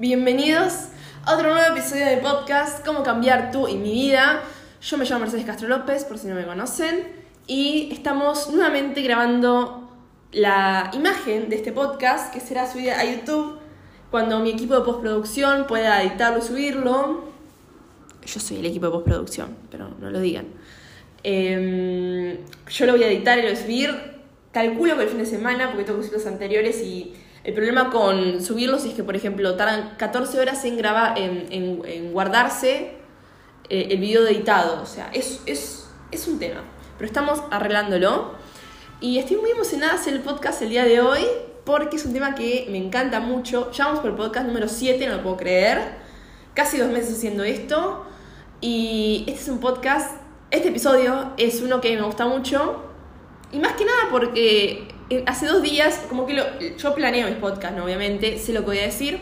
Bienvenidos a otro nuevo episodio del podcast Cómo cambiar tú y mi vida. Yo me llamo Mercedes Castro López, por si no me conocen, y estamos nuevamente grabando la imagen de este podcast que será subida a YouTube cuando mi equipo de postproducción pueda editarlo y subirlo. Yo soy el equipo de postproducción, pero no lo digan. Em, yo lo voy a editar y lo voy a subir. Calculo que el fin de semana, porque tengo que los anteriores y el problema con subirlos es que, por ejemplo, tardan 14 horas en, grabar, en, guardarse eh, el video editado. O sea, es, es, un tema. Pero estamos arreglándolo. Y estoy muy emocionada de hacer el podcast el día de hoy porque es un tema que me encanta mucho. Ya vamos por el podcast número 7, no lo puedo creer. Casi dos meses haciendo esto. Y este es un podcast, este episodio es uno que me gusta mucho. Y más que nada porque hace dos días, como que lo, yo planeo mis podcasts, obviamente, sé lo que voy a decir,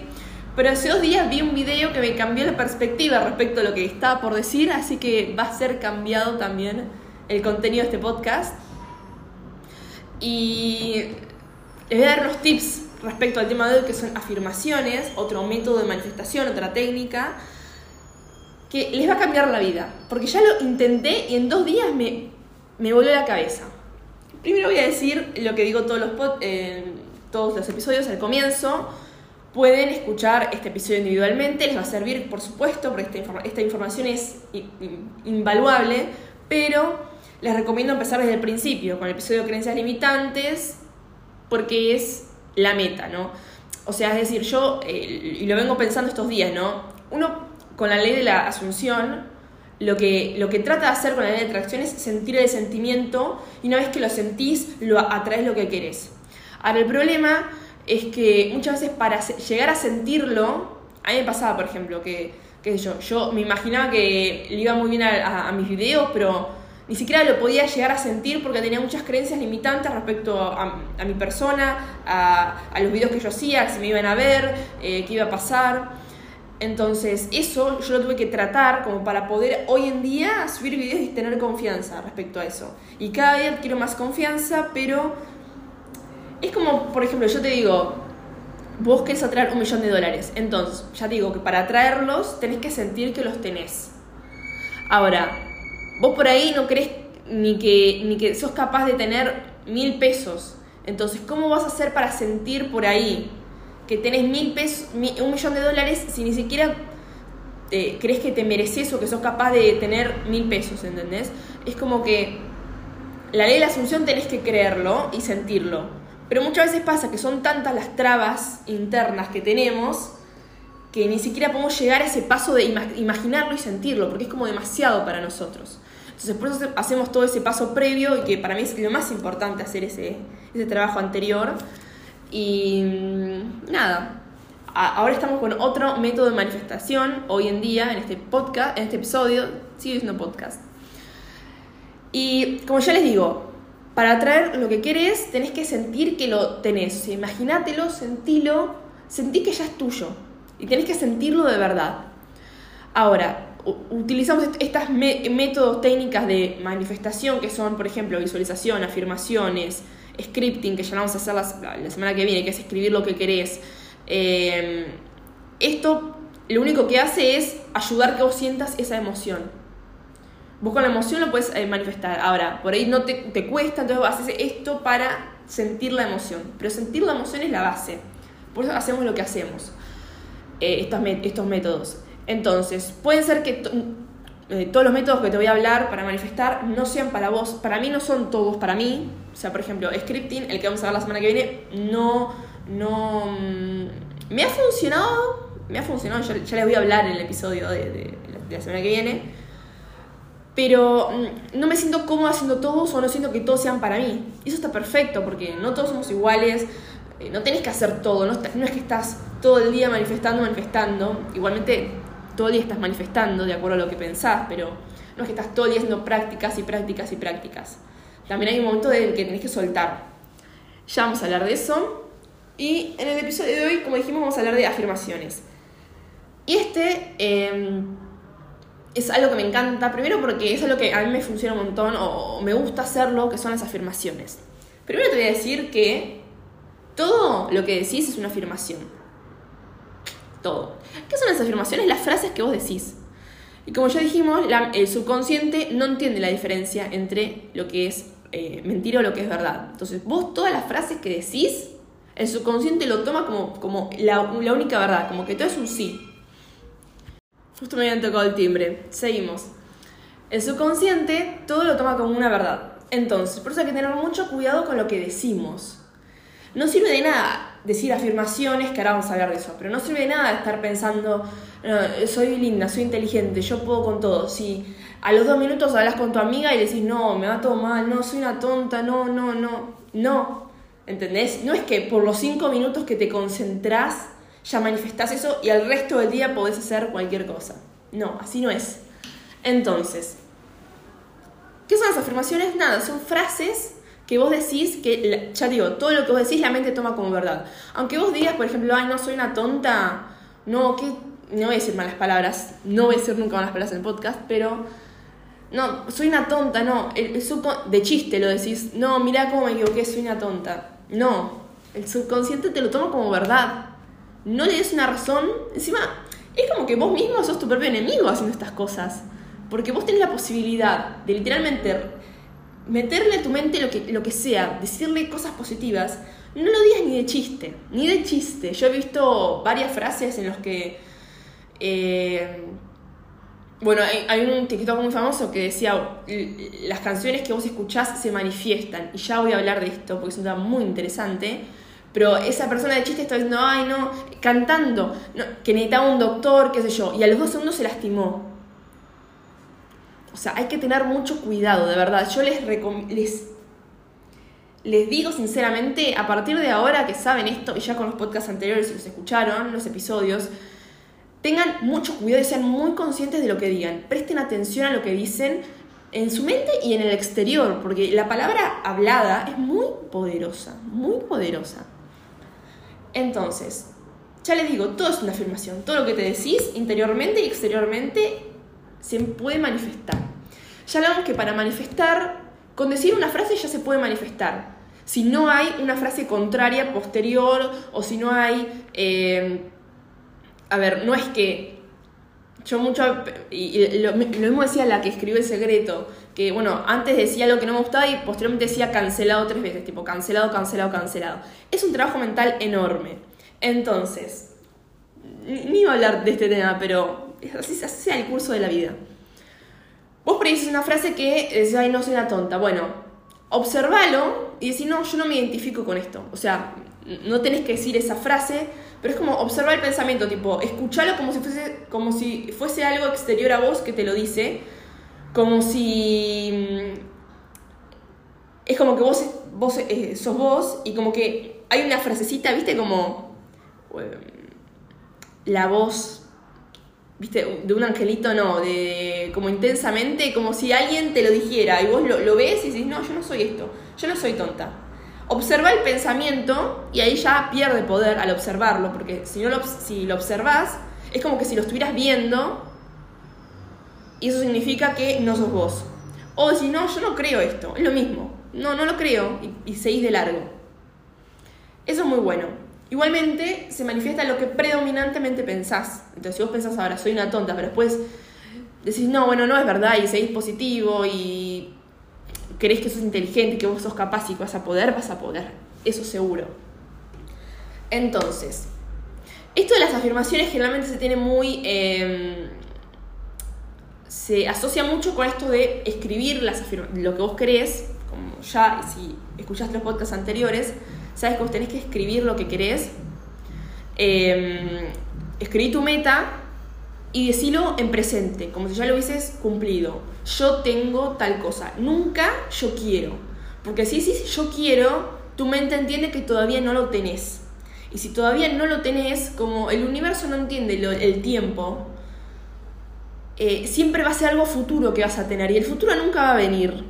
pero hace dos días vi un video que me cambió la perspectiva respecto a lo que estaba por decir, así que va a ser cambiado también el contenido de este podcast. Y les voy a dar unos tips respecto al tema de hoy, que son afirmaciones, otro método de manifestación, otra técnica, que les va a cambiar la vida. Porque ya lo intenté y en dos días me, me volvió la cabeza. Primero voy a decir lo que digo todos los, eh, todos los episodios al comienzo. Pueden escuchar este episodio individualmente, les va a servir, por supuesto, porque esta, esta información es invaluable, pero les recomiendo empezar desde el principio, con el episodio de creencias limitantes, porque es la meta, ¿no? O sea, es decir, yo, eh, y lo vengo pensando estos días, ¿no? Uno, con la ley de la asunción, lo que, lo que trata de hacer con la ley de atracción es sentir el sentimiento y una vez que lo sentís, lo atraes lo que querés. Ahora, el problema es que muchas veces para llegar a sentirlo, a mí me pasaba, por ejemplo, que, qué sé yo, yo me imaginaba que le iba muy bien a, mis videos, pero ni siquiera lo podía llegar a sentir porque tenía muchas creencias limitantes respecto a, mi persona, a, los videos que yo hacía, si me iban a ver, eh, qué iba a pasar. Entonces, eso yo lo tuve que tratar como para poder hoy en día subir videos y tener confianza respecto a eso. Y cada día quiero más confianza, pero es como, por ejemplo, yo te digo, vos querés atraer un millón de dólares. Entonces, ya digo que para atraerlos tenés que sentir que los tenés. Ahora, vos por ahí no crees ni que, ni que sos capaz de tener mil pesos. Entonces, ¿cómo vas a hacer para sentir por ahí que tenés mil pesos, un millón de dólares si ni siquiera crees que te mereces o que sos capaz de tener mil pesos, ¿entendés? Es como que la ley de la asunción tenés que creerlo y sentirlo. Pero muchas veces pasa que son tantas las trabas internas que tenemos que ni siquiera podemos llegar a ese paso de imaginarlo y sentirlo, porque es como demasiado para nosotros. Entonces por eso hacemos todo ese paso previo y que para mí es lo más importante hacer ese, ese trabajo anterior y mm, nada, ahora estamos con otro método de manifestación hoy en día en este podcast, en este episodio, sigue diciendo podcast. Y como ya les digo, para atraer lo que querés tenés que sentir que lo tenés. Imagínatelo, sentilo, sentí que ya es tuyo. Y tenés que sentirlo de verdad. Ahora, utilizamos estas métodos técnicas de manifestación que son, por ejemplo, visualización, afirmaciones, scripting, que ya vamos a hacer la, semana que viene, que es escribir lo que querés. Eh, esto lo único que hace es ayudar que vos sientas esa emoción. Vos con la emoción lo puedes eh, manifestar. Ahora, por ahí no te, te cuesta, entonces haces esto para sentir la emoción. Pero sentir la emoción es la base. Por eso hacemos lo que hacemos, eh, estos, estos métodos. Entonces, puede ser que todos los métodos que te voy a hablar para manifestar no sean para vos. Para mí no son todos para mí, o sea, por ejemplo, scripting, el que vamos a ver la semana que viene, no, no, mm, me ha funcionado, me ha funcionado, ya, les voy a hablar en el episodio de, la semana que viene, pero mm, no me siento cómoda haciendo todos o no siento que todos sean para mí. Eso está perfecto, porque no todos somos iguales, eh, no tenés que hacer todo, no es que estás todo el día manifestando, manifestando, igualmente todo el estás manifestando de acuerdo a lo que pensás, pero no es que estás todo el día haciendo prácticas y prácticas y prácticas también hay un momento en el que tenés que soltar. Ya vamos a hablar de eso. Y en el episodio de hoy, como dijimos, vamos a hablar de afirmaciones. Y este em, es algo que me encanta, primero porque es algo que a mí me funciona un montón o me gusta hacerlo, que son las afirmaciones. Primero te voy a decir que todo lo que decís es una afirmación. Todo. ¿Qué son las afirmaciones? Las frases que vos decís. Y como ya dijimos, el subconsciente no entiende la diferencia entre lo que es eh, mentira o lo que es verdad. Entonces, vos todas las frases que decís, el subconsciente lo toma como, como la, la única verdad, como que todo es un sí. Justo me habían tocado el timbre. Seguimos. El subconsciente todo lo toma como una verdad. Entonces, por eso hay que tener mucho cuidado con lo que decimos. No sirve de nada decir afirmaciones, que ahora vamos a hablar de eso, pero no sirve de nada estar pensando, soy linda, soy inteligente, yo puedo con todo. Si a los dos minutos hablas con tu amiga y decís, no, me va todo mal, no, soy una tonta, no, no, no, no. ¿Entendés? No es que por los cinco minutos que te concentrás ya manifestás eso y al resto del día podés hacer cualquier cosa. No, así no es. Entonces, ¿qué son las afirmaciones? Nada, son frases que vos decís que, ya digo, todo lo que vos decís la mente toma como verdad. Aunque vos digas, por ejemplo, ay, no soy una tonta, no, que no voy a decir malas palabras, no voy a decir nunca malas palabras en el podcast, pero no, soy una tonta, no, el, de chiste lo decís, no, mira cómo me equivoqué, soy una tonta. No, el subconsciente te lo toma como verdad. No le des una razón, encima es como que vos mismo sos tu propio enemigo haciendo estas cosas. Porque vos tenés la posibilidad de literalmente meterle a tu mente lo que, lo que sea, decirle cosas positivas, no lo digas ni de chiste, ni de chiste. Yo he visto varias frases en las que... Eh, bueno, hay, un TikTok muy famoso que decía, las canciones que vos escuchás se manifiestan. Y ya voy a hablar de esto porque es un tema muy interesante. Pero esa persona de chiste está diciendo, ay no, cantando, que necesitaba un doctor, qué sé yo. Y a los dos segundos se lastimó. O sea, hay que tener mucho cuidado, de verdad. Yo les, les, les digo sinceramente, a partir de ahora que saben esto, y ya con los podcasts anteriores, si los escucharon, los episodios, tengan mucho cuidado y sean muy conscientes de lo que digan. Presten atención a lo que dicen en su mente y en el exterior, porque la palabra hablada es muy poderosa, muy poderosa. Entonces, ya les digo, todo es una afirmación. Todo lo que te decís interiormente y exteriormente se puede manifestar. Ya hablamos que para manifestar, con decir una frase ya se puede manifestar. Si no hay una frase contraria, posterior, o si no hay... Eh, a ver, no es que yo mucho, y, lo, mismo decía la que escribió El Secreto, que bueno, antes decía lo que no me gustaba y posteriormente decía cancelado tres veces, tipo cancelado, cancelado, cancelado. Es un trabajo mental enorme. Entonces, ni iba a hablar de este tema, pero así, sea el curso de la vida. Vos por una frase que decís, ay, no soy una tonta. Bueno, observalo y decís, no, yo no me identifico con esto. O sea, no tenés que decir esa frase, pero es como observar el pensamiento, tipo, escuchalo como si fuese, como si fuese algo exterior a vos que te lo dice, como si... Mm, es como que vos, vos eh, sos vos y como que hay una frasecita, viste, como... Em, la voz viste, de un angelito no, de como intensamente, como si alguien te lo dijera y vos lo, ves y dices, no, yo no soy esto, yo no soy tonta. Observa el pensamiento y ahí ya pierde poder al observarlo, porque si, no lo, si lo observas, es como que si lo estuvieras viendo y eso significa que no sos vos. O si no, yo no creo esto, es lo mismo, no, no lo creo y, y seguís de largo. Eso es muy bueno. Igualmente se manifiesta lo que predominantemente pensás. Entonces, si vos pensás ahora, soy una tonta, pero después decís, no, bueno, no es verdad, y seguís positivo, y crees que sos inteligente, que vos sos capaz y que vas a poder, vas a poder. Eso seguro. Entonces, esto de las afirmaciones generalmente se tiene muy. Em, se asocia mucho con esto de escribir las lo que vos crees, como ya, si escuchaste los podcasts anteriores sabes que vos tenés que escribir lo que querés, eh, escribí tu meta y decilo en presente, como si ya lo hubieses cumplido. Yo tengo tal cosa, nunca yo quiero. Porque si decís yo quiero, tu mente entiende que todavía no lo tenés. Y si todavía no lo tenés, como el universo no entiende el tiempo, eh, siempre va a ser algo futuro que vas a tener y el futuro nunca va a venir.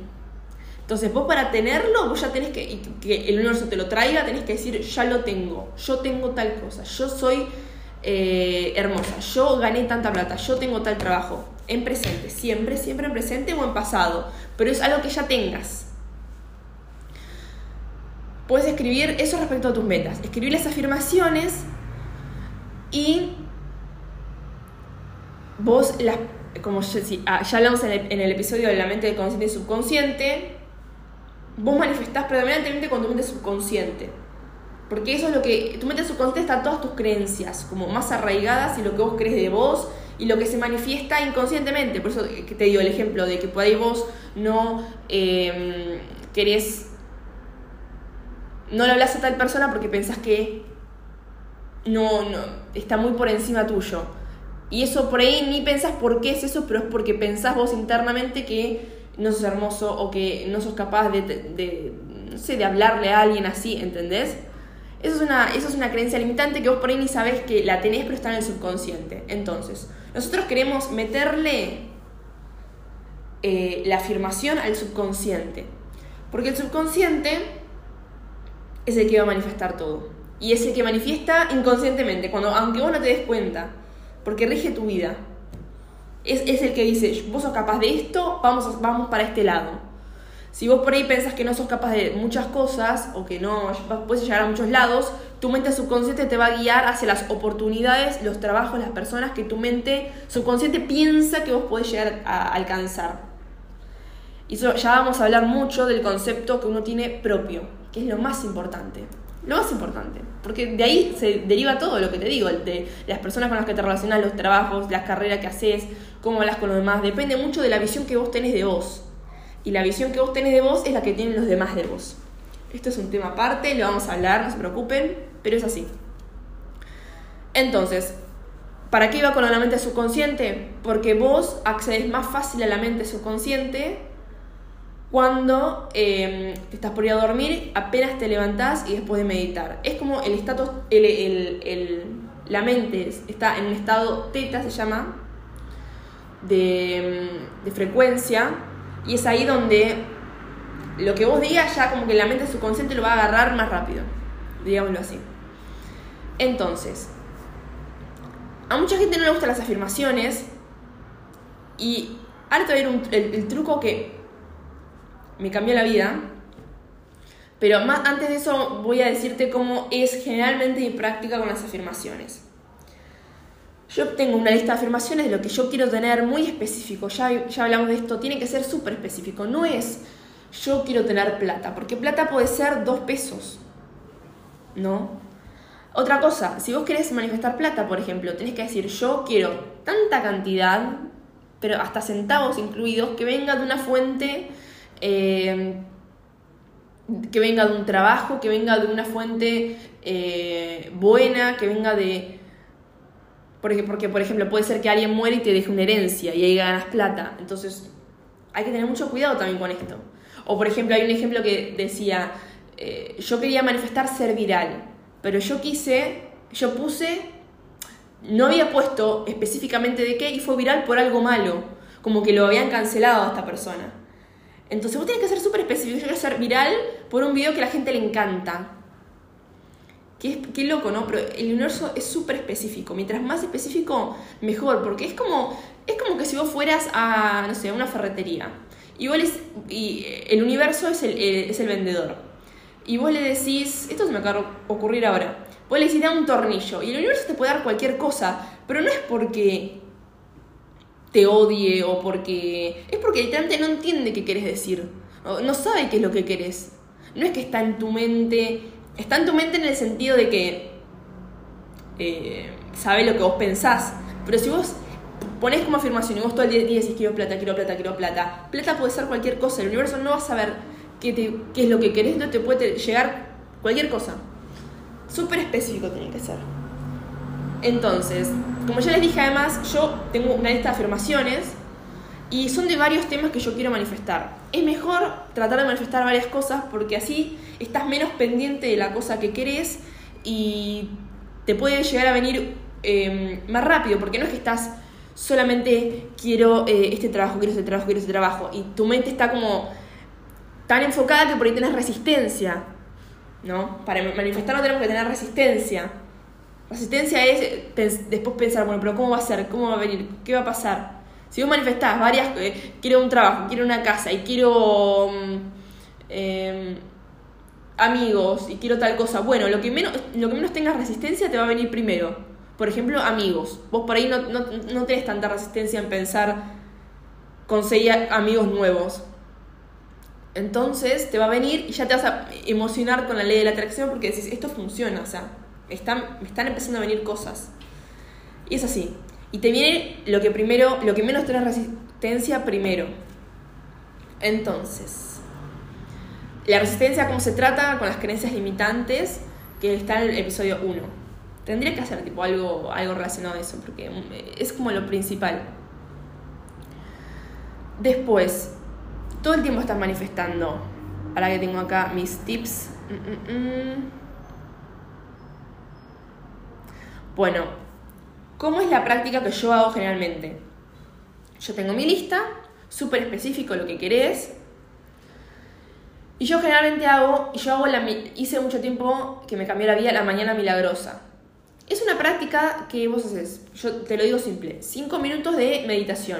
Entonces vos para tenerlo, vos ya tenés que, que el universo te lo traiga, tenés que decir, ya lo tengo, yo tengo tal cosa, yo soy eh, hermosa, yo gané tanta plata, yo tengo tal trabajo, en presente, siempre, siempre en presente o en pasado, pero es algo que ya tengas. Puedes escribir eso respecto a tus metas, escribir las afirmaciones y vos, las, como ya, ah, hablamos en el, en el, episodio de la mente consciente y subconsciente, vos manifestás predominantemente con tu mente subconsciente. Porque eso es lo que. Tu mente subconsciente está todas tus creencias, como más arraigadas y lo que vos crees de vos y lo que se manifiesta inconscientemente. Por eso te digo el ejemplo de que por ahí vos no em, querés. No le hablas a tal persona porque pensás que no, no, está muy por encima tuyo. Y eso por ahí ni pensás por qué es eso, pero es porque pensás vos internamente que no sos hermoso o que no sos capaz de, de no sé, de hablarle a alguien así, ¿entendés? Eso es, una, eso es una creencia limitante que vos por ahí ni sabés que la tenés, pero está en el subconsciente. Entonces, nosotros queremos meterle eh, la afirmación al subconsciente. Porque el subconsciente es el que va a manifestar todo. Y es el que manifiesta inconscientemente, cuando, aunque vos no te des cuenta, porque rige tu vida. Es, es el que dice, vos sos capaz de esto, vamos, vamos para este lado. Si vos por ahí pensás que no sos capaz de muchas cosas o que no puedes llegar a muchos lados, tu mente subconsciente te va a guiar hacia las oportunidades, los trabajos, las personas que tu mente subconsciente piensa que vos podés llegar a alcanzar. Y eso, ya vamos a hablar mucho del concepto que uno tiene propio, que es lo más importante. Lo más importante, porque de ahí se deriva todo lo que te digo, de las personas con las que te relacionas, los trabajos, las carreras que haces, cómo hablas con los demás, depende mucho de la visión que vos tenés de vos. Y la visión que vos tenés de vos es la que tienen los demás de vos. Esto es un tema aparte, lo vamos a hablar, no se preocupen, pero es así. Entonces, ¿para qué iba con la mente subconsciente? Porque vos accedes más fácil a la mente subconsciente cuando em, te estás por ir a dormir, apenas te levantás y después de meditar. Es como el estatus, la mente está en un estado teta, se llama, de, em, de frecuencia, y es ahí donde lo que vos digas ya como que la mente subconsciente lo va a agarrar más rápido, digámoslo así. Entonces, a mucha gente no le gustan las afirmaciones y ahora te ver el, truco que me cambió la vida. Pero más, antes de eso voy a decirte cómo es generalmente mi práctica con las afirmaciones. Yo tengo una lista de afirmaciones de lo que yo quiero tener muy específico. Ya, ya hablamos de esto, tiene que ser súper específico. No es yo quiero tener plata, porque plata puede ser dos pesos. ¿No? Otra cosa, si vos querés manifestar plata, por ejemplo, tenés que decir yo quiero tanta cantidad, pero hasta centavos incluidos, que venga de una fuente, eh, que venga de un trabajo, que venga de una fuente eh, buena, que venga de porque, porque, por ejemplo, puede ser que alguien muere y te deje una herencia y ahí ganas plata. Entonces, hay que tener mucho cuidado también con esto. O, por ejemplo, hay un ejemplo que decía, eh, yo quería manifestar ser viral, pero yo quise, yo puse, no había puesto específicamente de qué y fue viral por algo malo, como que lo habían cancelado a esta persona. Entonces, vos tienes que ser súper específico. Yo quiero ser viral por un video que a la gente le encanta Qué, loco, ¿no? Pero el universo es súper específico. Mientras más específico, mejor. Porque es como, es como que si vos fueras a, no sé, a una ferretería. Y, vos y el universo es el, eh, es el vendedor. Y vos le decís, esto se me acaba de ocurrir ahora. Vos le decís, da un tornillo. Y el universo te puede dar cualquier cosa. Pero no es porque te odie o porque... Es porque literalmente no entiende qué querés decir. No sabe qué es lo que querés. No es que está en tu mente está en tu mente en el sentido de que eh, sabe lo que vos pensás. Pero si vos pones como afirmación y vos todo el día decís quiero plata, quiero plata, quiero plata, plata puede ser cualquier cosa. El universo no va a saber qué, qué es lo que querés, no te puede llegar cualquier cosa. Súper específico tiene que ser. Entonces, como ya les dije además, yo tengo una lista de afirmaciones y son de varios temas que yo quiero manifestar. Es mejor tratar de manifestar varias cosas porque así estás menos pendiente de la cosa que querés y te puede llegar a venir em, más rápido, porque no es que estás solamente quiero eh, este trabajo, quiero este trabajo, quiero este trabajo, y tu mente está como tan enfocada que por ahí tenés resistencia, ¿no? Para manifestarlo tenemos que tener resistencia. Resistencia es después pensar, bueno, pero ¿cómo va a ser? ¿Cómo va a venir? ¿Qué va a pasar? Si vos manifestás varias, eh, quiero un trabajo, quiero una casa y quiero mm, em, amigos y quiero tal cosa, bueno, lo que, menos, lo que menos tengas resistencia te va a venir primero. Por ejemplo, amigos. Vos por ahí no, no, no tenés tanta resistencia en pensar conseguir amigos nuevos. Entonces te va a venir y ya te vas a emocionar con la ley de la atracción porque decís, esto funciona, o sea, están, me están empezando a venir cosas. Y es así. Y te viene lo que primero, lo que menos tenés resistencia primero. Entonces, la resistencia, ¿cómo se trata? Con las creencias limitantes, que está en el episodio 1. Tendría que hacer tipo algo, algo relacionado a eso, porque es como lo principal. Después, todo el tiempo estás manifestando. Ahora que tengo acá mis tips. Mm, mm, mm. Bueno, ¿cómo es la práctica que yo hago generalmente? Yo tengo mi lista, súper específico lo que querés. Y yo generalmente hago, y yo hago la, hice mucho tiempo que me cambió la vida la mañana milagrosa. Es una práctica que vos haces, yo te lo digo simple, 5 minutos de meditación.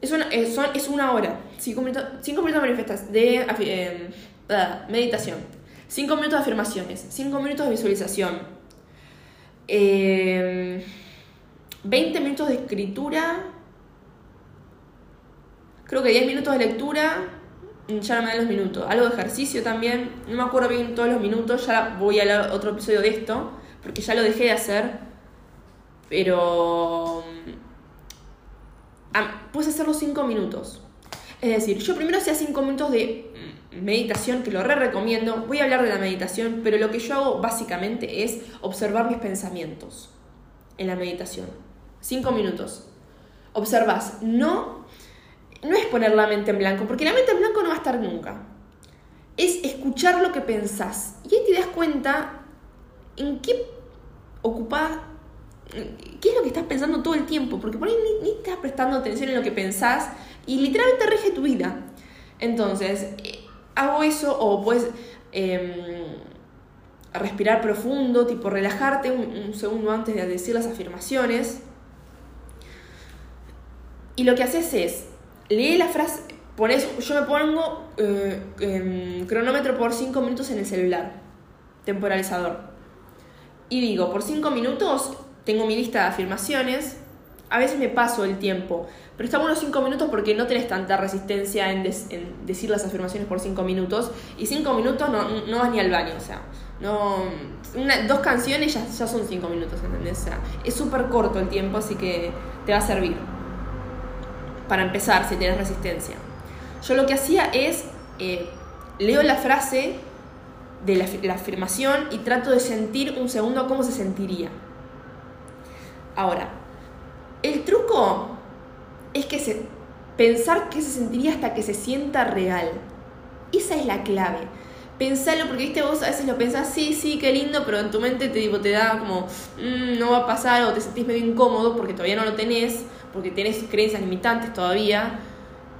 Es una, es, es una hora, 5 minutos, cinco minutos de manifestas, de eh, meditación, 5 minutos de afirmaciones, 5 minutos de visualización, eh, 20 minutos de escritura, creo que 10 minutos de lectura, ya no me dan los minutos. Algo de ejercicio también, no me acuerdo bien todos los minutos, ya voy a otro episodio de esto, porque ya lo dejé de hacer, pero... Mm, puedes hacerlo 5 minutos. Es decir, yo primero hacía 5 minutos de mm, meditación, que lo re recomiendo. Voy a hablar de la meditación, pero lo que yo hago básicamente es observar mis pensamientos en la meditación. 5 minutos. Observas, no no es poner la mente en blanco, porque la mente en blanco no va a estar nunca. Es escuchar lo que pensás. Y ahí te das cuenta en qué ocupás, qué es lo que estás pensando todo el tiempo, porque por ahí ni, estás prestando atención en lo que pensás y literalmente rige tu vida. Entonces, eh, hago eso o puedes em, respirar profundo, tipo relajarte un segundo antes de decir las afirmaciones. Y lo que haces es lee la frase, pones, yo me pongo eh, em, cronómetro por 5 minutos en el celular, temporalizador. Y digo, por 5 minutos tengo mi lista de afirmaciones, a veces me paso el tiempo, pero está bueno 5 minutos porque no tenés tanta resistencia en, decir las afirmaciones por 5 minutos, y 5 minutos no, no, vas ni al baño, o sea, no, dos canciones ya, son 5 minutos, ¿entendés? O sea, es súper corto el tiempo, así que te va a servir para empezar, si tienes resistencia. Yo lo que hacía es, eh, leo la frase de la, afirmación y trato de sentir un segundo cómo se sentiría. Ahora, es que pensar qué se sentiría hasta que se sienta real. Esa es la clave. Pensalo, porque viste, vos a veces lo pensás, sí, sí, qué lindo, pero en tu mente te, te da como, mm, no va a pasar, o te sentís medio incómodo porque todavía no lo tenés, porque tenés creencias limitantes todavía,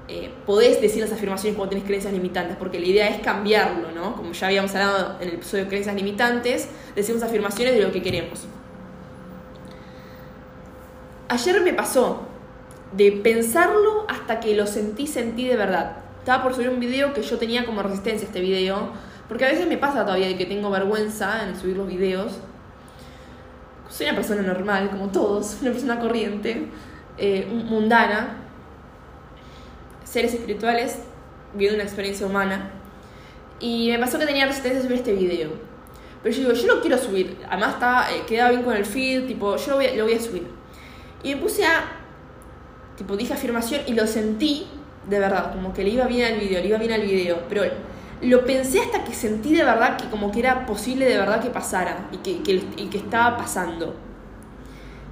eh, podés decir las afirmaciones cuando tenés creencias limitantes, porque la idea es cambiarlo, ¿no? Como ya habíamos hablado en el episodio de creencias limitantes, decimos afirmaciones de lo que queremos. Ayer me pasó de pensarlo hasta que lo sentí, sentí de verdad. Estaba por subir un video que yo tenía como resistencia a este video, porque a veces me pasa todavía de que tengo vergüenza en subir los videos. Soy una persona normal, como todos, una persona corriente. Eh, mundana, seres espirituales viendo una experiencia humana. Y me pasó que tenía resistencia a subir este video. Pero yo digo, yo lo quiero subir. Además estaba, eh, bien con el feed, tipo, yo lo voy, lo voy a subir. Y me puse a, tipo, dije afirmación y lo sentí de verdad, como que le iba bien al video, le iba bien al video. Pero lo pensé hasta que sentí de verdad que como que era posible de verdad que pasara y que, que, que estaba pasando.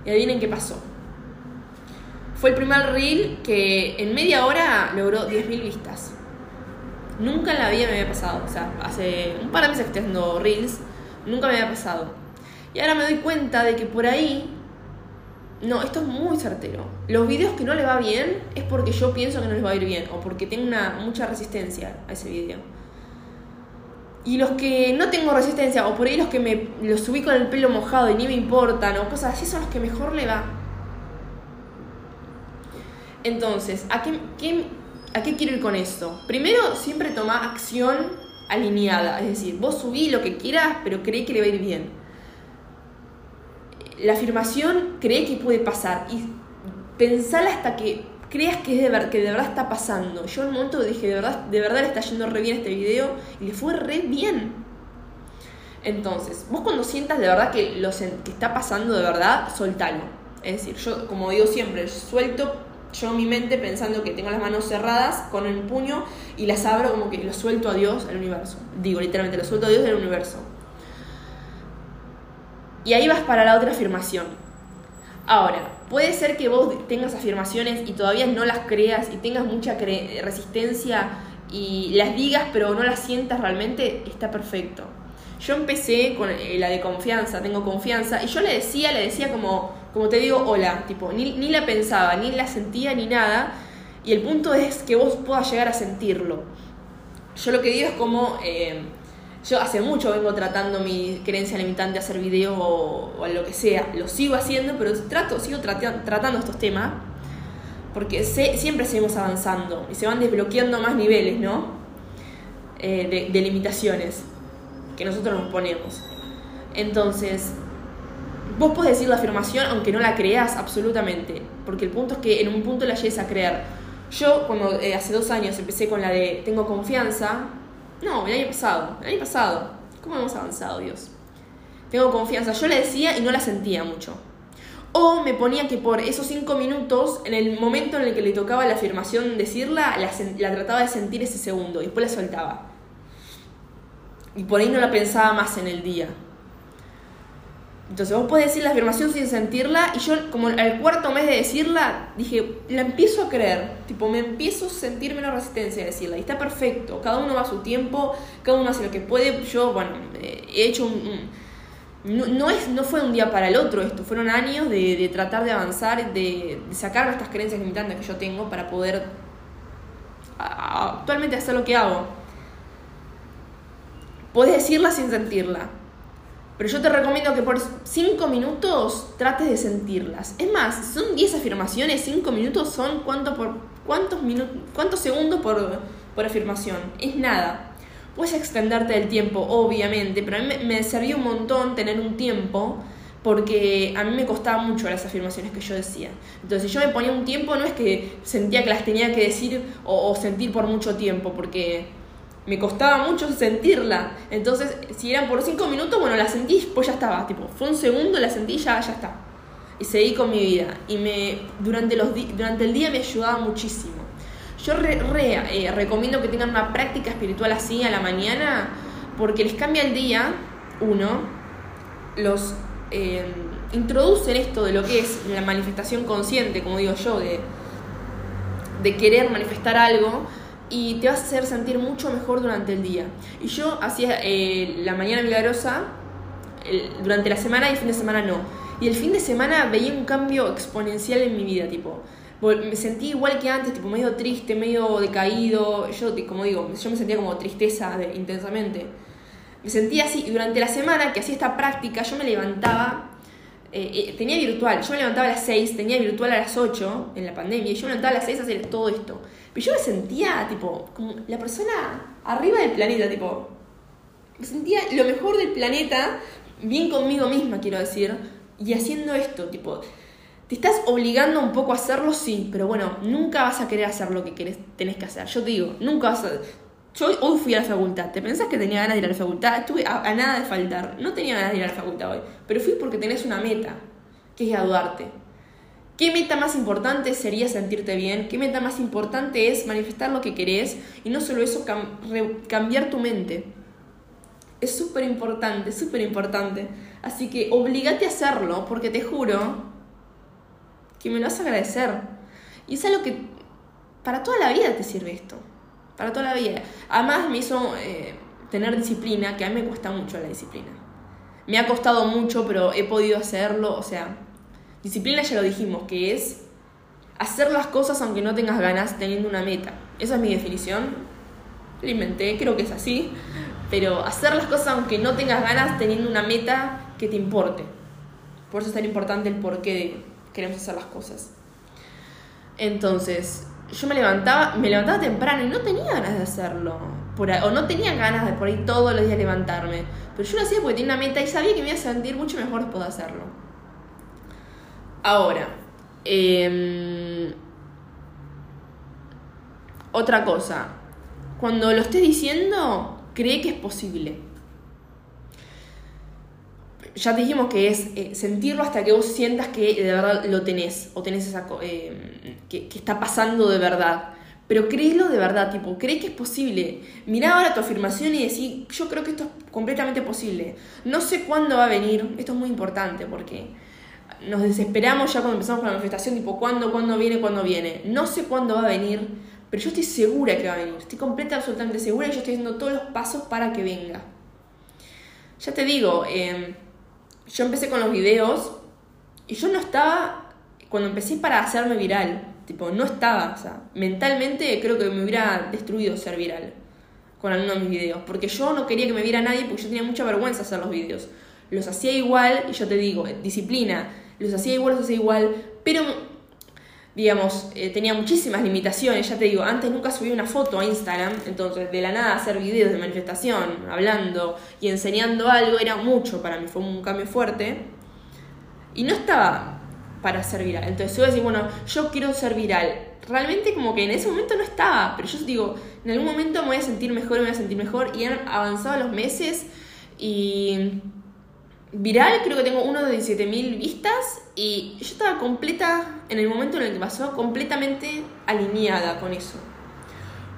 Y adivinen qué pasó. Fue el primer reel que en media hora logró 10.000 vistas. Nunca en la vida me había pasado. O sea, hace un par de meses que estoy reels, nunca me había pasado. Y ahora me doy cuenta de que por ahí. No, esto es muy certero. Los videos que no le va bien es porque yo pienso que no les va a ir bien o porque tengo una, mucha resistencia a ese video. Y los que no tengo resistencia, o por ahí los que me los subí con el pelo mojado y ni me importan, o cosas así, son los que mejor le va. Entonces, ¿a qué, ¿a qué quiero ir con esto? Primero, siempre toma acción alineada, es decir, vos subí lo que quieras, pero creí que le va a ir bien. La afirmación cree que puede pasar y pensala hasta que creas que, es de ver, que de verdad está pasando. Yo en un momento dije, de verdad, de verdad le está yendo re bien este video y le fue re bien. Entonces, vos cuando sientas de verdad que lo que está pasando de verdad, soltalo. Es decir, yo como digo siempre, suelto yo mi mente pensando que tengo las manos cerradas con el puño y las abro como que lo suelto a Dios, al universo. Digo, literalmente, lo suelto a Dios del universo. Y ahí vas para la otra afirmación. Ahora, puede ser que vos tengas afirmaciones y todavía no las creas y tengas mucha resistencia y las digas pero no las sientas realmente, está perfecto. Yo empecé con eh, la de confianza, tengo confianza, y yo le decía, le decía como, como te digo, hola, tipo, ni, ni la pensaba, ni la sentía, ni nada, y el punto es que vos puedas llegar a sentirlo. Yo lo que digo es como, eh, yo hace mucho vengo tratando mi creencia limitante a hacer video o, lo que sea, lo sigo haciendo, pero trato, sigo tratando estos temas, porque siempre seguimos avanzando y se van desbloqueando más niveles, ¿no? Eh, de limitaciones que nosotros nos ponemos. Entonces, vos podés decir la afirmación aunque no la creas absolutamente, porque el punto es que en un punto la llegues a creer. Yo, cuando eh, hace dos años empecé con la de tengo confianza, no, el año pasado, el año pasado, ¿cómo hemos avanzado, Dios? Tengo confianza, yo la decía y no la sentía mucho. O me ponía que por esos cinco minutos, en el momento en el que le tocaba la afirmación decirla, la, la trataba de sentir ese segundo y después la soltaba. Y por ahí no la pensaba más en el día. Entonces vos podés decir la afirmación sin sentirla y yo como al cuarto mes de decirla dije, la empiezo a creer, tipo me empiezo a sentir menos resistencia a decirla y está perfecto, cada uno va a su tiempo, cada uno hace lo que puede, yo bueno, he hecho un... no, es, no fue un día para el otro esto, fueron años de, tratar de avanzar, de, de sacar estas creencias limitantes que yo tengo para poder actualmente hacer lo que hago. Puedes decirla sin sentirla. Pero yo te recomiendo que por 5 minutos trates de sentirlas. Es más, son 10 afirmaciones, 5 minutos son cuánto por, cuántos, minutos, cuántos segundos por, por afirmación. Es nada. Puedes extenderte el tiempo, obviamente, pero a mí me, servía un montón tener un tiempo porque a mí me costaba mucho las afirmaciones que yo decía. Entonces, si yo me ponía un tiempo, no es que sentía que las tenía que decir o sentir por mucho tiempo, porque me costaba mucho sentirla. Entonces, si eran por cinco minutos, bueno, la sentí, pues ya estaba. Tipo, fue un segundo, la sentí, ya, ya está. Y seguí con mi vida. Y me, durante, los durante el día me ayudaba muchísimo. Yo re, eh, recomiendo que tengan una práctica espiritual así a la mañana, porque les cambia el día, uno, los eh, introducen esto de lo que es la manifestación consciente, como digo yo, de, de querer manifestar algo y te vas a hacer sentir mucho mejor durante el día. Y yo hacía eh, la mañana milagrosa durante la semana y el fin de semana no. Y el fin de semana veía un cambio exponencial en mi vida, tipo, me sentí igual que antes, tipo, medio triste, medio decaído, yo, como digo, yo me sentía como tristeza intensamente. Me sentía así, y durante la semana que hacía esta práctica, yo me levantaba eh, eh, tenía virtual, yo me levantaba a las 6, tenía virtual a las 8 en la pandemia, y yo me levantaba a las 6 a hacer todo esto. Pero yo me sentía, tipo, como la persona arriba del planeta, tipo, me sentía lo mejor del planeta, bien conmigo misma, quiero decir, y haciendo esto, tipo, te estás obligando un poco a hacerlo, sí, pero bueno, nunca vas a querer hacer lo que querés, tenés que hacer. Yo te digo, nunca vas a... Yo hoy fui a la facultad. ¿Te pensás que tenía ganas de ir a la facultad? Estuve a, nada de faltar. No tenía ganas de ir a la facultad hoy. Pero fui porque tenés una meta, que es graduarte. ¿Qué meta más importante sería sentirte bien? ¿Qué meta más importante es manifestar lo que querés? Y no solo eso, cambiar tu mente. Es súper importante, súper importante. Así que obligate a hacerlo porque te juro que me lo vas a agradecer. Y es algo que para toda la vida te sirve esto para toda la vida. Además me hizo eh, tener disciplina, que a mí me cuesta mucho la disciplina. Me ha costado mucho, pero he podido hacerlo. O sea, disciplina ya lo dijimos, que es hacer las cosas aunque no tengas ganas, teniendo una meta. Esa es mi definición. Lo inventé, creo que es así. Pero hacer las cosas aunque no tengas ganas, teniendo una meta que te importe. Por eso es tan importante el por qué queremos hacer las cosas. Entonces, yo me levantaba, me levantaba temprano y no tenía ganas de hacerlo. o no tenía ganas de por ahí todos los días levantarme. Pero yo lo hacía porque tenía una meta y sabía que me iba a sentir mucho mejor después de hacerlo. Ahora, em, otra cosa, cuando lo estés diciendo, cree que es posible. Ya te dijimos que es eh, sentirlo hasta que vos sientas que de verdad lo tenés, o tenés esa... Eh, que, está pasando de verdad. Pero créelo de verdad, tipo, cree que es posible. Mirá ahora tu afirmación y decir, yo creo que esto es completamente posible. No sé cuándo va a venir, esto es muy importante porque nos desesperamos ya cuando empezamos con la manifestación, tipo, ¿cuándo, cuándo viene, cuándo viene? No sé cuándo va a venir, pero yo estoy segura que va a venir. Estoy completamente, absolutamente segura y yo estoy haciendo todos los pasos para que venga. Ya te digo, em, yo empecé con los videos y yo no estaba, cuando empecé para hacerme viral, Tipo, no estaba, o sea, mentalmente creo que me hubiera destruido ser viral con alguno de mis videos, porque yo no quería que me viera nadie porque yo tenía mucha vergüenza hacer los videos. Los hacía igual, y yo te digo, disciplina, los hacía igual, los hacía igual, pero, digamos, eh, tenía muchísimas limitaciones, ya te digo, antes nunca subí una foto a Instagram, entonces de la nada hacer videos de manifestación, hablando y enseñando algo era mucho para mí, fue un cambio fuerte. Y no estaba para ser viral. Entonces yo decir, bueno, yo quiero ser viral. Realmente como que en ese momento no estaba, pero yo digo, en algún momento me voy a sentir mejor, me voy a sentir mejor. Y han avanzado los meses y viral creo que tengo uno de 17.000 vistas y yo estaba completa, en el momento en el que pasó, completamente alineada con eso.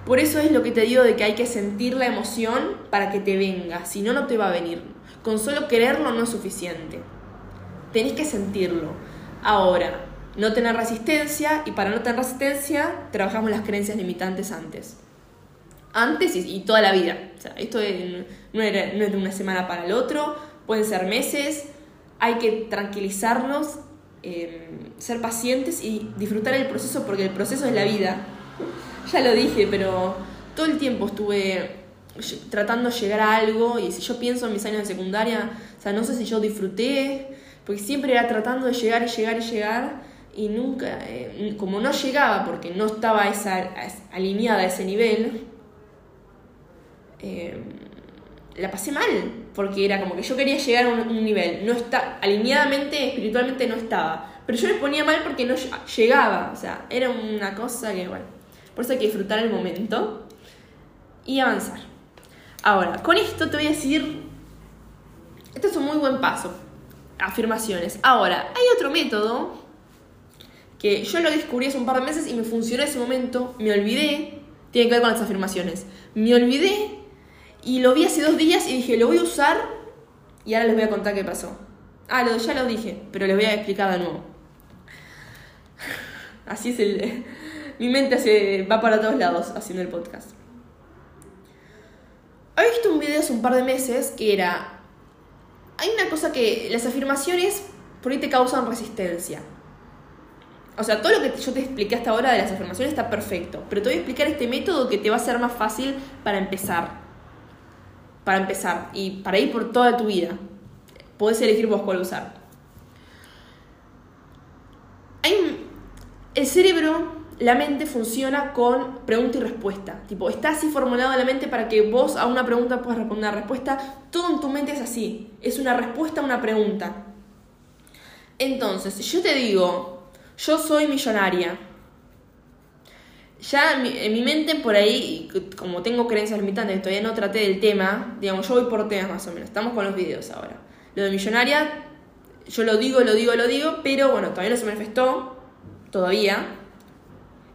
Por eso es lo que te digo de que hay que sentir la emoción para que te venga, si no, no te va a venir. Con solo quererlo no es suficiente. Tenés que sentirlo. Ahora, no tener resistencia y para no tener resistencia trabajamos las creencias limitantes antes. Antes y, toda la vida. O sea, esto no, es de una semana para el otro, pueden ser meses. Hay que tranquilizarnos, em, ser pacientes y disfrutar el proceso porque el proceso es la vida. Ya lo dije, pero todo el tiempo estuve tratando de llegar a algo y si yo pienso en mis años de secundaria, o sea, no sé si yo disfruté porque siempre era tratando de llegar y llegar y llegar y nunca, eh, como no llegaba porque no estaba esa, alineada a ese nivel, eh, la pasé mal, porque era como que yo quería llegar a un, nivel, no está, alineadamente, espiritualmente no estaba, pero yo me ponía mal porque no llegaba, o sea, era una cosa que, bueno, por eso hay que disfrutar el momento y avanzar. Ahora, con esto te voy a decir, este es un muy buen paso, afirmaciones. Ahora, hay otro método que yo lo descubrí hace un par de meses y me funcionó en ese momento, me olvidé, tiene que ver con las afirmaciones. Me olvidé y lo vi hace dos días y dije, lo voy a usar y ahora les voy a contar qué pasó. Ah, lo, ya lo dije, pero les voy a explicar de nuevo. Así es el... Mi mente se va para todos lados haciendo el podcast. He visto un video hace un par de meses que era hay una cosa que las afirmaciones por ahí te causan resistencia. O sea, todo lo que yo te expliqué hasta ahora de las afirmaciones está perfecto, pero te voy a explicar este método que te va a ser más fácil para empezar. Para empezar y para ir por toda tu vida. Podés elegir vos cuál usar. El cerebro la mente funciona con pregunta y respuesta. Tipo, está así formulado la mente para que vos a una pregunta puedas responder una respuesta. Todo en tu mente es así. Es una respuesta a una pregunta. Entonces, yo te digo, yo soy millonaria. Ya en mi, mente por ahí, como tengo creencias limitantes, todavía no traté del tema, digamos, yo voy por temas más o menos. Estamos con los videos ahora. Lo de millonaria, yo lo digo, lo digo, lo digo, pero bueno, todavía no se manifestó, todavía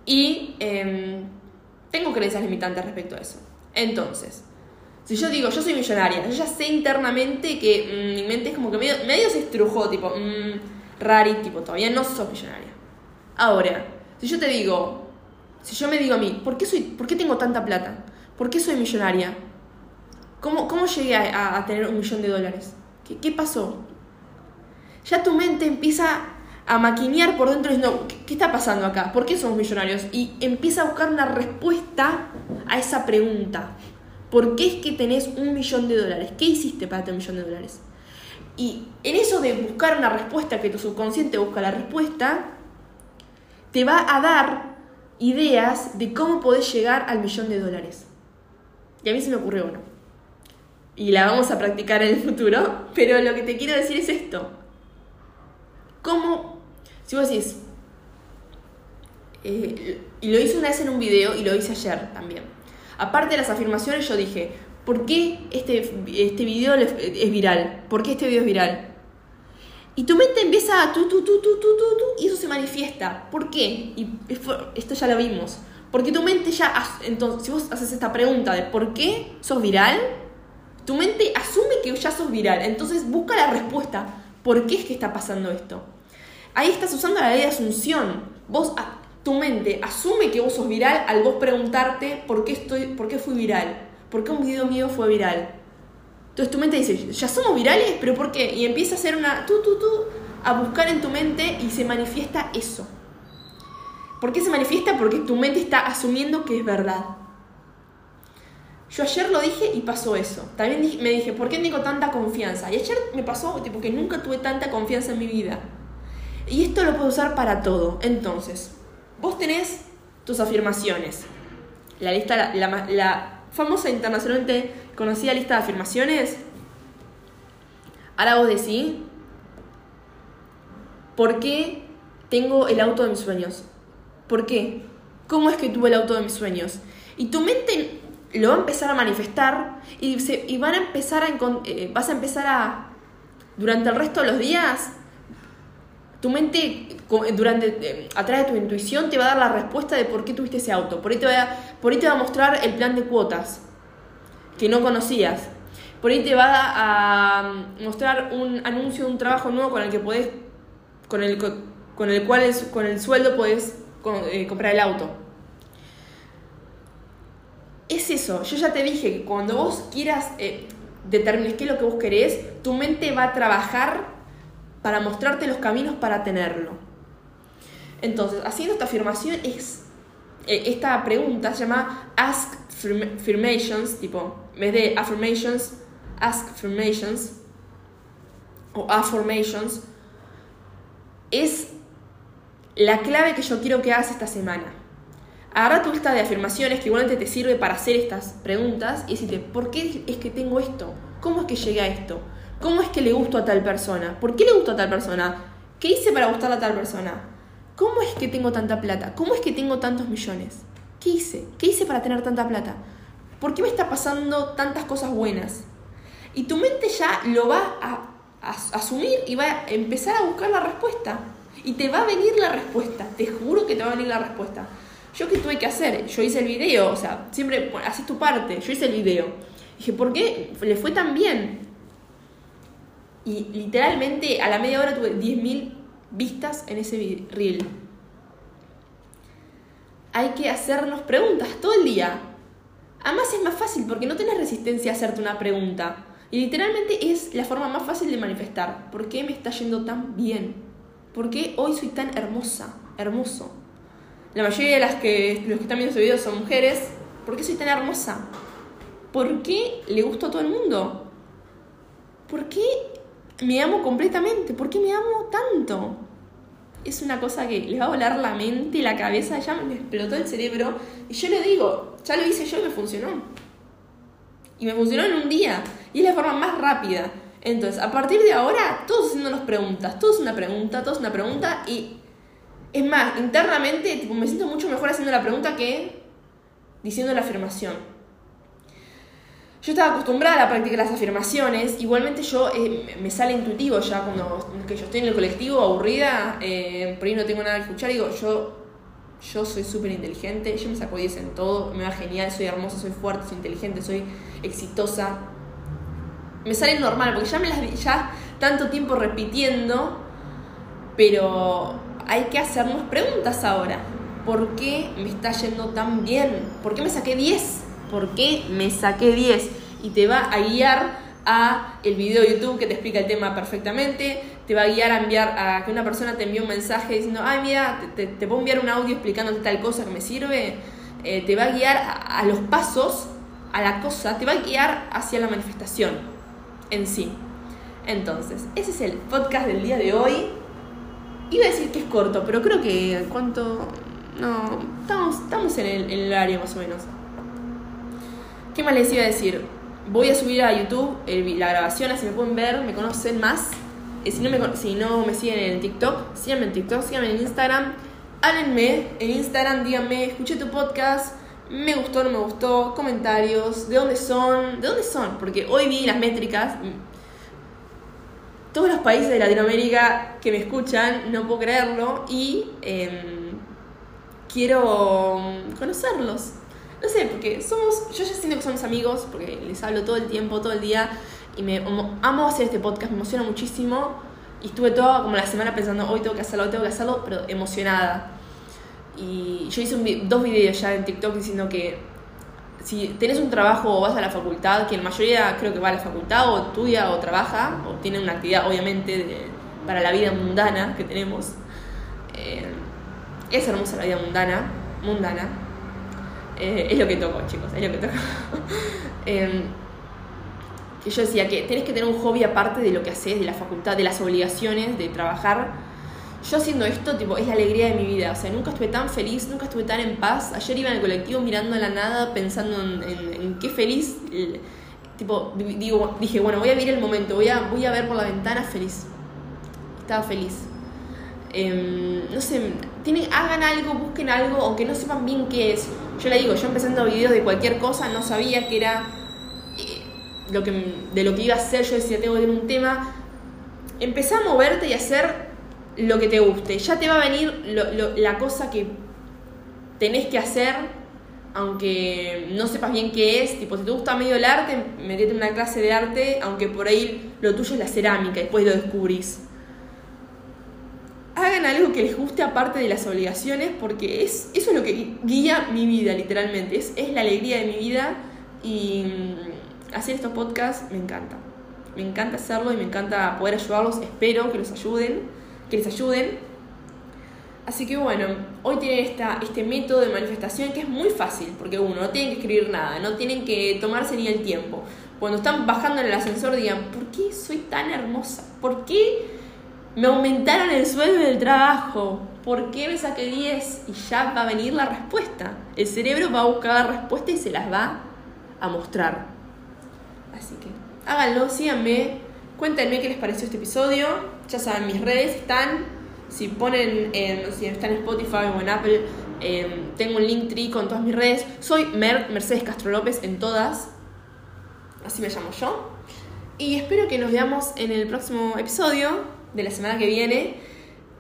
y em, tengo creencias limitantes respecto a eso. Entonces, si yo digo, yo soy millonaria, yo ya sé internamente que mm, mi mente es como que medio, se estrujó, tipo, mmm, rari, tipo, todavía no sos millonaria. Ahora, si yo te digo, si yo me digo a mí, ¿por qué, soy, por qué tengo tanta plata? ¿Por qué soy millonaria? ¿Cómo, cómo llegué a, tener un millón de dólares? ¿Qué, ¿Qué pasó? Ya tu mente empieza a maquinear por dentro diciendo, ¿qué está pasando acá? ¿Por qué somos millonarios? Y empieza a buscar una respuesta a esa pregunta. ¿Por qué es que tenés un millón de dólares? ¿Qué hiciste para tener un millón de dólares? Y en eso de buscar una respuesta, que tu subconsciente busca la respuesta, te va a dar ideas de cómo podés llegar al millón de dólares. Y a mí se me ocurrió uno. Y la vamos a practicar en el futuro, pero lo que te quiero decir es esto. ¿Cómo Si vos decís, eh, y lo hice una vez en un video y lo hice ayer también. Aparte de las afirmaciones, yo dije, ¿por qué este, este video es viral? ¿Por qué este video es viral? Y tu mente empieza a tu, tu, tu, tu, tu, tu, y eso se manifiesta. ¿Por qué? Y esto ya lo vimos. Porque tu mente ya, entonces, si vos haces esta pregunta de ¿por qué sos viral? Tu mente asume que ya sos viral. Entonces busca la respuesta. ¿Por qué es que está pasando esto? Ahí estás usando la ley de asunción. Vos tu mente asume que vos sos viral al vos preguntarte por qué, estoy, por qué fui viral, por qué un video mío fue viral. Entonces tu mente dice, ya somos virales, pero ¿por qué? Y empieza a hacer una tú, tú, tú, a buscar en tu mente y se manifiesta eso. ¿Por qué se manifiesta? Porque tu mente está asumiendo que es verdad. Yo ayer lo dije y pasó eso. También me dije, ¿por qué tengo tanta confianza? Y ayer me pasó tipo, que nunca tuve tanta confianza en mi vida. Y esto lo puedo usar para todo. Entonces, Vos tenés tus afirmaciones. La lista, la, famosa internacionalmente conocida lista de afirmaciones. Ahora vos decís, ¿por qué tengo el auto de mis sueños? ¿Por qué? ¿Cómo es que tuve el auto de mis sueños? Y tu mente lo va a empezar a manifestar y, se, y van a empezar a, eh, vas a empezar a, durante el resto de los días, tu mente durante eh, a través de tu intuición te va a dar la respuesta de por qué tuviste ese auto. Por ahí te va a, por ahí te va a mostrar el plan de cuotas que no conocías. Por ahí te va a, mostrar un anuncio de un trabajo nuevo con el que podés con el con el cual con el sueldo podés eh, comprar el auto. Es eso, yo ya te dije que cuando vos quieras eh, determines qué es lo que vos querés, tu mente va a trabajar para mostrarte los caminos para tenerlo. Entonces, haciendo esta afirmación es, eh, esta pregunta se llama Ask Affirmations, tipo, en vez de affirmations, Ask Affirmations o Affirmations, es la clave que yo quiero que hagas esta semana. Agarra tu lista de afirmaciones que igualmente te sirve para hacer estas preguntas y decirte, ¿por qué es que tengo esto? ¿Cómo es que llegué a esto? ¿Cómo es que le gusto a tal persona? ¿Por qué le gusto a tal persona? ¿Qué hice para gustar a tal persona? ¿Cómo es que tengo tanta plata? ¿Cómo es que tengo tantos millones? ¿Qué hice? ¿Qué hice para tener tanta plata? ¿Por qué me está pasando tantas cosas buenas? Y tu mente ya lo va a, asumir y va a empezar a buscar la respuesta. Y te va a venir la respuesta. Te juro que te va a venir la respuesta. ¿Yo qué tuve que hacer? Yo hice el video, o sea, siempre haces tu parte. Yo hice el video. Dije, ¿por qué le fue tan bien? Y literalmente a la media hora tuve 10.000 vistas en ese reel. Hay que hacernos preguntas todo el día. Además es más fácil porque no tienes resistencia a hacerte una pregunta. Y literalmente es la forma más fácil de manifestar. ¿Por qué me está yendo tan bien? ¿Por qué hoy soy tan hermosa? Hermoso. La mayoría de las que, los que están viendo este video son mujeres. ¿Por qué soy tan hermosa? ¿Por qué le gusto a todo el mundo? ¿Por qué me amo completamente. ¿Por qué me amo tanto? Es una cosa que le va a volar la mente y la cabeza, ya me explotó el cerebro. Y yo le digo, ya lo hice yo y me funcionó. Y me funcionó en un día. Y es la forma más rápida. Entonces, a partir de ahora, todos haciéndonos preguntas. Todo es una pregunta, todo es una pregunta. Y es más, internamente tipo, me siento mucho mejor haciendo la pregunta que diciendo la afirmación. Yo estaba acostumbrada a practicar las afirmaciones, igualmente yo eh, me sale intuitivo ya cuando que yo estoy en el colectivo aburrida, eh, por ahí no tengo nada que escuchar, digo, yo, yo soy súper inteligente, yo me saco 10 en todo, me va genial, soy hermosa, soy fuerte, soy inteligente, soy exitosa. Me sale normal, porque ya me las ya tanto tiempo repitiendo, pero hay que hacernos preguntas ahora. ¿Por qué me está yendo tan bien? ¿Por qué me saqué 10? Por qué me saqué 10 y te va a guiar a el video de YouTube que te explica el tema perfectamente, te va a guiar a enviar a que una persona te envíe un mensaje diciendo, ay mira, te, te, puedo enviar un audio explicándote tal cosa que me sirve, eh, te va a guiar a, los pasos, a la cosa, te va a guiar hacia la manifestación en sí. Entonces, ese es el podcast del día de hoy. Iba a decir que es corto, pero creo que cuánto... No, estamos, estamos en el, en el área más o menos. ¿Qué más les iba a decir? Voy a subir a YouTube la grabación, así me pueden ver, me conocen más. Eh, si, no me, si no me siguen en TikTok, síganme en TikTok, síganme en Instagram. Háblenme en Instagram, díganme, escuché tu podcast, me gustó, no me gustó, comentarios, de dónde son, de dónde son, porque hoy vi las métricas, todos los países de Latinoamérica que me escuchan, no puedo creerlo, y em, quiero conocerlos. No sé, porque somos, yo ya siento que somos amigos, porque les hablo todo el tiempo, todo el día, y me amo hacer este podcast, me emociona muchísimo, y estuve toda como la semana pensando, hoy tengo que hacerlo, tengo que hacerlo, pero emocionada. Y yo hice dos videos ya en TikTok diciendo que si tenés un trabajo o vas a la facultad, que en mayoría creo que va a la facultad o estudia o trabaja, o tiene una actividad obviamente para la vida mundana que tenemos. Eh, es hermosa la vida mundana, mundana. Eh, es lo que toco, chicos, es lo que toco. Em, que yo decía que tenés que tener un hobby aparte de lo que haces, de la facultad, de las obligaciones, de trabajar yo haciendo esto, tipo, es la alegría de mi vida. O sea, nunca estuve tan feliz, nunca estuve tan en paz. Ayer iba en el colectivo mirando a la nada, pensando en, qué feliz. tipo, digo, dije, bueno, voy a vivir el momento, voy a, voy a ver por la ventana feliz. Estaba feliz. Em, no sé, tienen, hagan algo, busquen algo, aunque no sepan bien qué es. Yo le digo, yo empezando videos de cualquier cosa, no sabía que era eh, lo que, de lo que iba a hacer. Yo decía, tengo que tener un tema. Empecé a moverte y a hacer lo que te guste. Ya te va a venir la cosa que tenés que hacer, aunque no sepas bien qué es. Tipo, si te gusta medio el arte, metete en una clase de arte, aunque por ahí lo tuyo es la cerámica, y después lo descubrís. Hagan algo que les guste aparte de las obligaciones, porque es, eso es lo que guía mi vida, literalmente. Es, es la alegría de mi vida y mm, hacer estos podcasts me encanta. Me encanta hacerlo y me encanta poder ayudarlos. Espero que los ayuden que les ayuden. Así que bueno, hoy tienen esta, este método de manifestación que es muy fácil, porque uno no tiene que escribir nada, no tienen que tomarse ni el tiempo. Cuando están bajando en el ascensor digan, ¿por qué soy tan hermosa? ¿Por qué me aumentaron el sueldo del trabajo? ¿Por qué me saqué 10? Y ya va a venir la respuesta. El cerebro va a buscar la respuesta y se las va a mostrar. Así que háganlo, síganme, cuéntenme qué les pareció este episodio ya saben, mis redes están, si ponen, en, si están en Spotify o en Apple, em, tengo un link tree con todas mis redes. Soy Mer Mercedes Castro López en todas, así me llamo yo. Y espero que nos veamos en el próximo episodio de la semana que viene.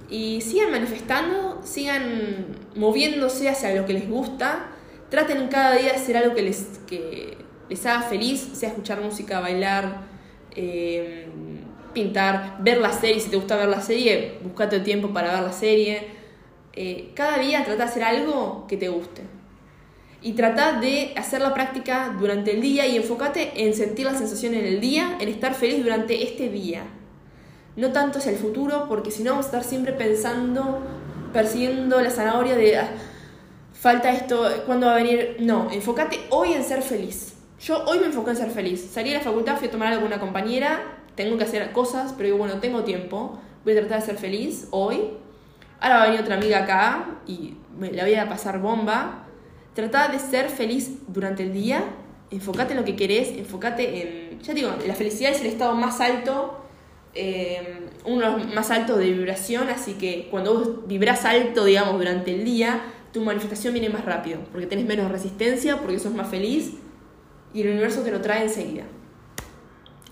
Y sigan manifestando, sigan moviéndose hacia lo que les gusta. Traten cada día de hacer algo que les, que les haga feliz, sea escuchar música, bailar, eh, pintar, ver la serie, si te gusta ver la serie, buscate el tiempo para ver la serie. Eh, cada día trata de hacer algo que te guste. Y trata de hacer la práctica durante el día y enfócate en sentir la sensación en el día, en estar feliz durante este día. No tanto hacia el futuro, porque si no vamos a estar siempre pensando, persiguiendo la zanahoria de ah, falta esto, ¿cuándo va a venir? No, enfócate hoy en ser feliz. Yo hoy me enfoqué en ser feliz. Salí de la facultad, fui a tomar algo una compañera, tengo que hacer cosas, pero digo, bueno, tengo tiempo, voy a tratar de ser feliz hoy. Ahora va a venir otra amiga acá y me la voy a pasar bomba. Trata de ser feliz durante el día, enfócate en lo que querés, enfócate en... Ya digo, la felicidad es el estado más alto, eh, uno de los más altos de vibración, así que cuando vos vibras alto, digamos, durante el día, tu manifestación viene más rápido, porque tenés menos resistencia, porque sos más feliz y el universo te lo trae enseguida.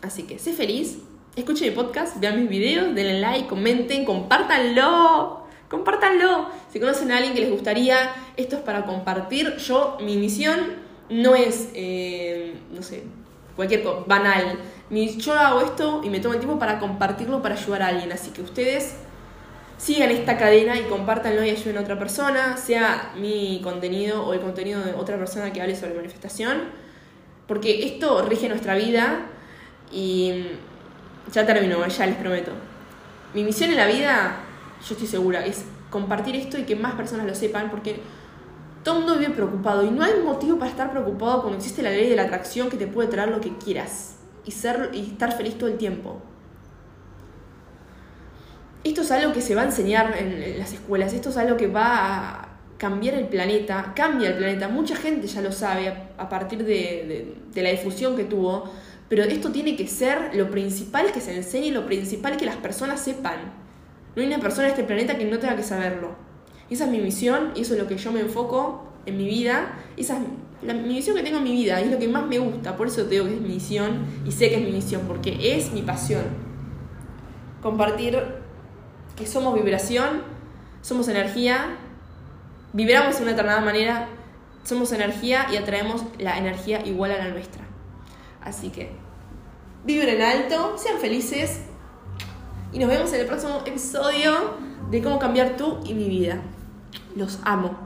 Así que sé feliz, escuchen mi podcast, vean mis videos, denle like, comenten, compártanlo. Compártanlo. Si conocen a alguien que les gustaría, esto es para compartir. Yo, mi misión no es, eh, no sé, cualquier cosa, yo hago esto y me tomo el tiempo para compartirlo, para ayudar a alguien. Así que ustedes sigan esta cadena y compártanlo y ayuden a otra persona, sea mi contenido o el contenido de otra persona que hable sobre manifestación. Porque esto rige nuestra vida y ya termino, ya les prometo. Mi misión en la vida, yo estoy segura, es compartir esto y que más personas lo sepan porque todo el mundo vive preocupado y no hay motivo para estar preocupado cuando existe la ley de la atracción que te puede traer lo que quieras y, ser, y estar feliz todo el tiempo. Esto es algo que se va a enseñar en, las escuelas, esto es algo que va a cambiar el planeta, cambia el planeta, mucha gente ya lo sabe a, partir de, la difusión que tuvo, Pero esto tiene que ser lo principal que se enseñe y lo principal que las personas sepan. No hay una persona en este planeta que no tenga que saberlo. Esa es mi misión y eso es lo que yo me enfoco en mi vida. Esa es la, mi misión que tengo en mi vida y es lo que más me gusta. Por eso te digo que es mi misión y sé que es mi misión, porque es mi pasión. Compartir que somos vibración, somos energía, vibramos de una determinada manera, somos energía y atraemos la energía igual a la nuestra. Así que vibren alto, sean felices y nos vemos en el próximo episodio de cómo cambiar tú y mi vida. Los amo.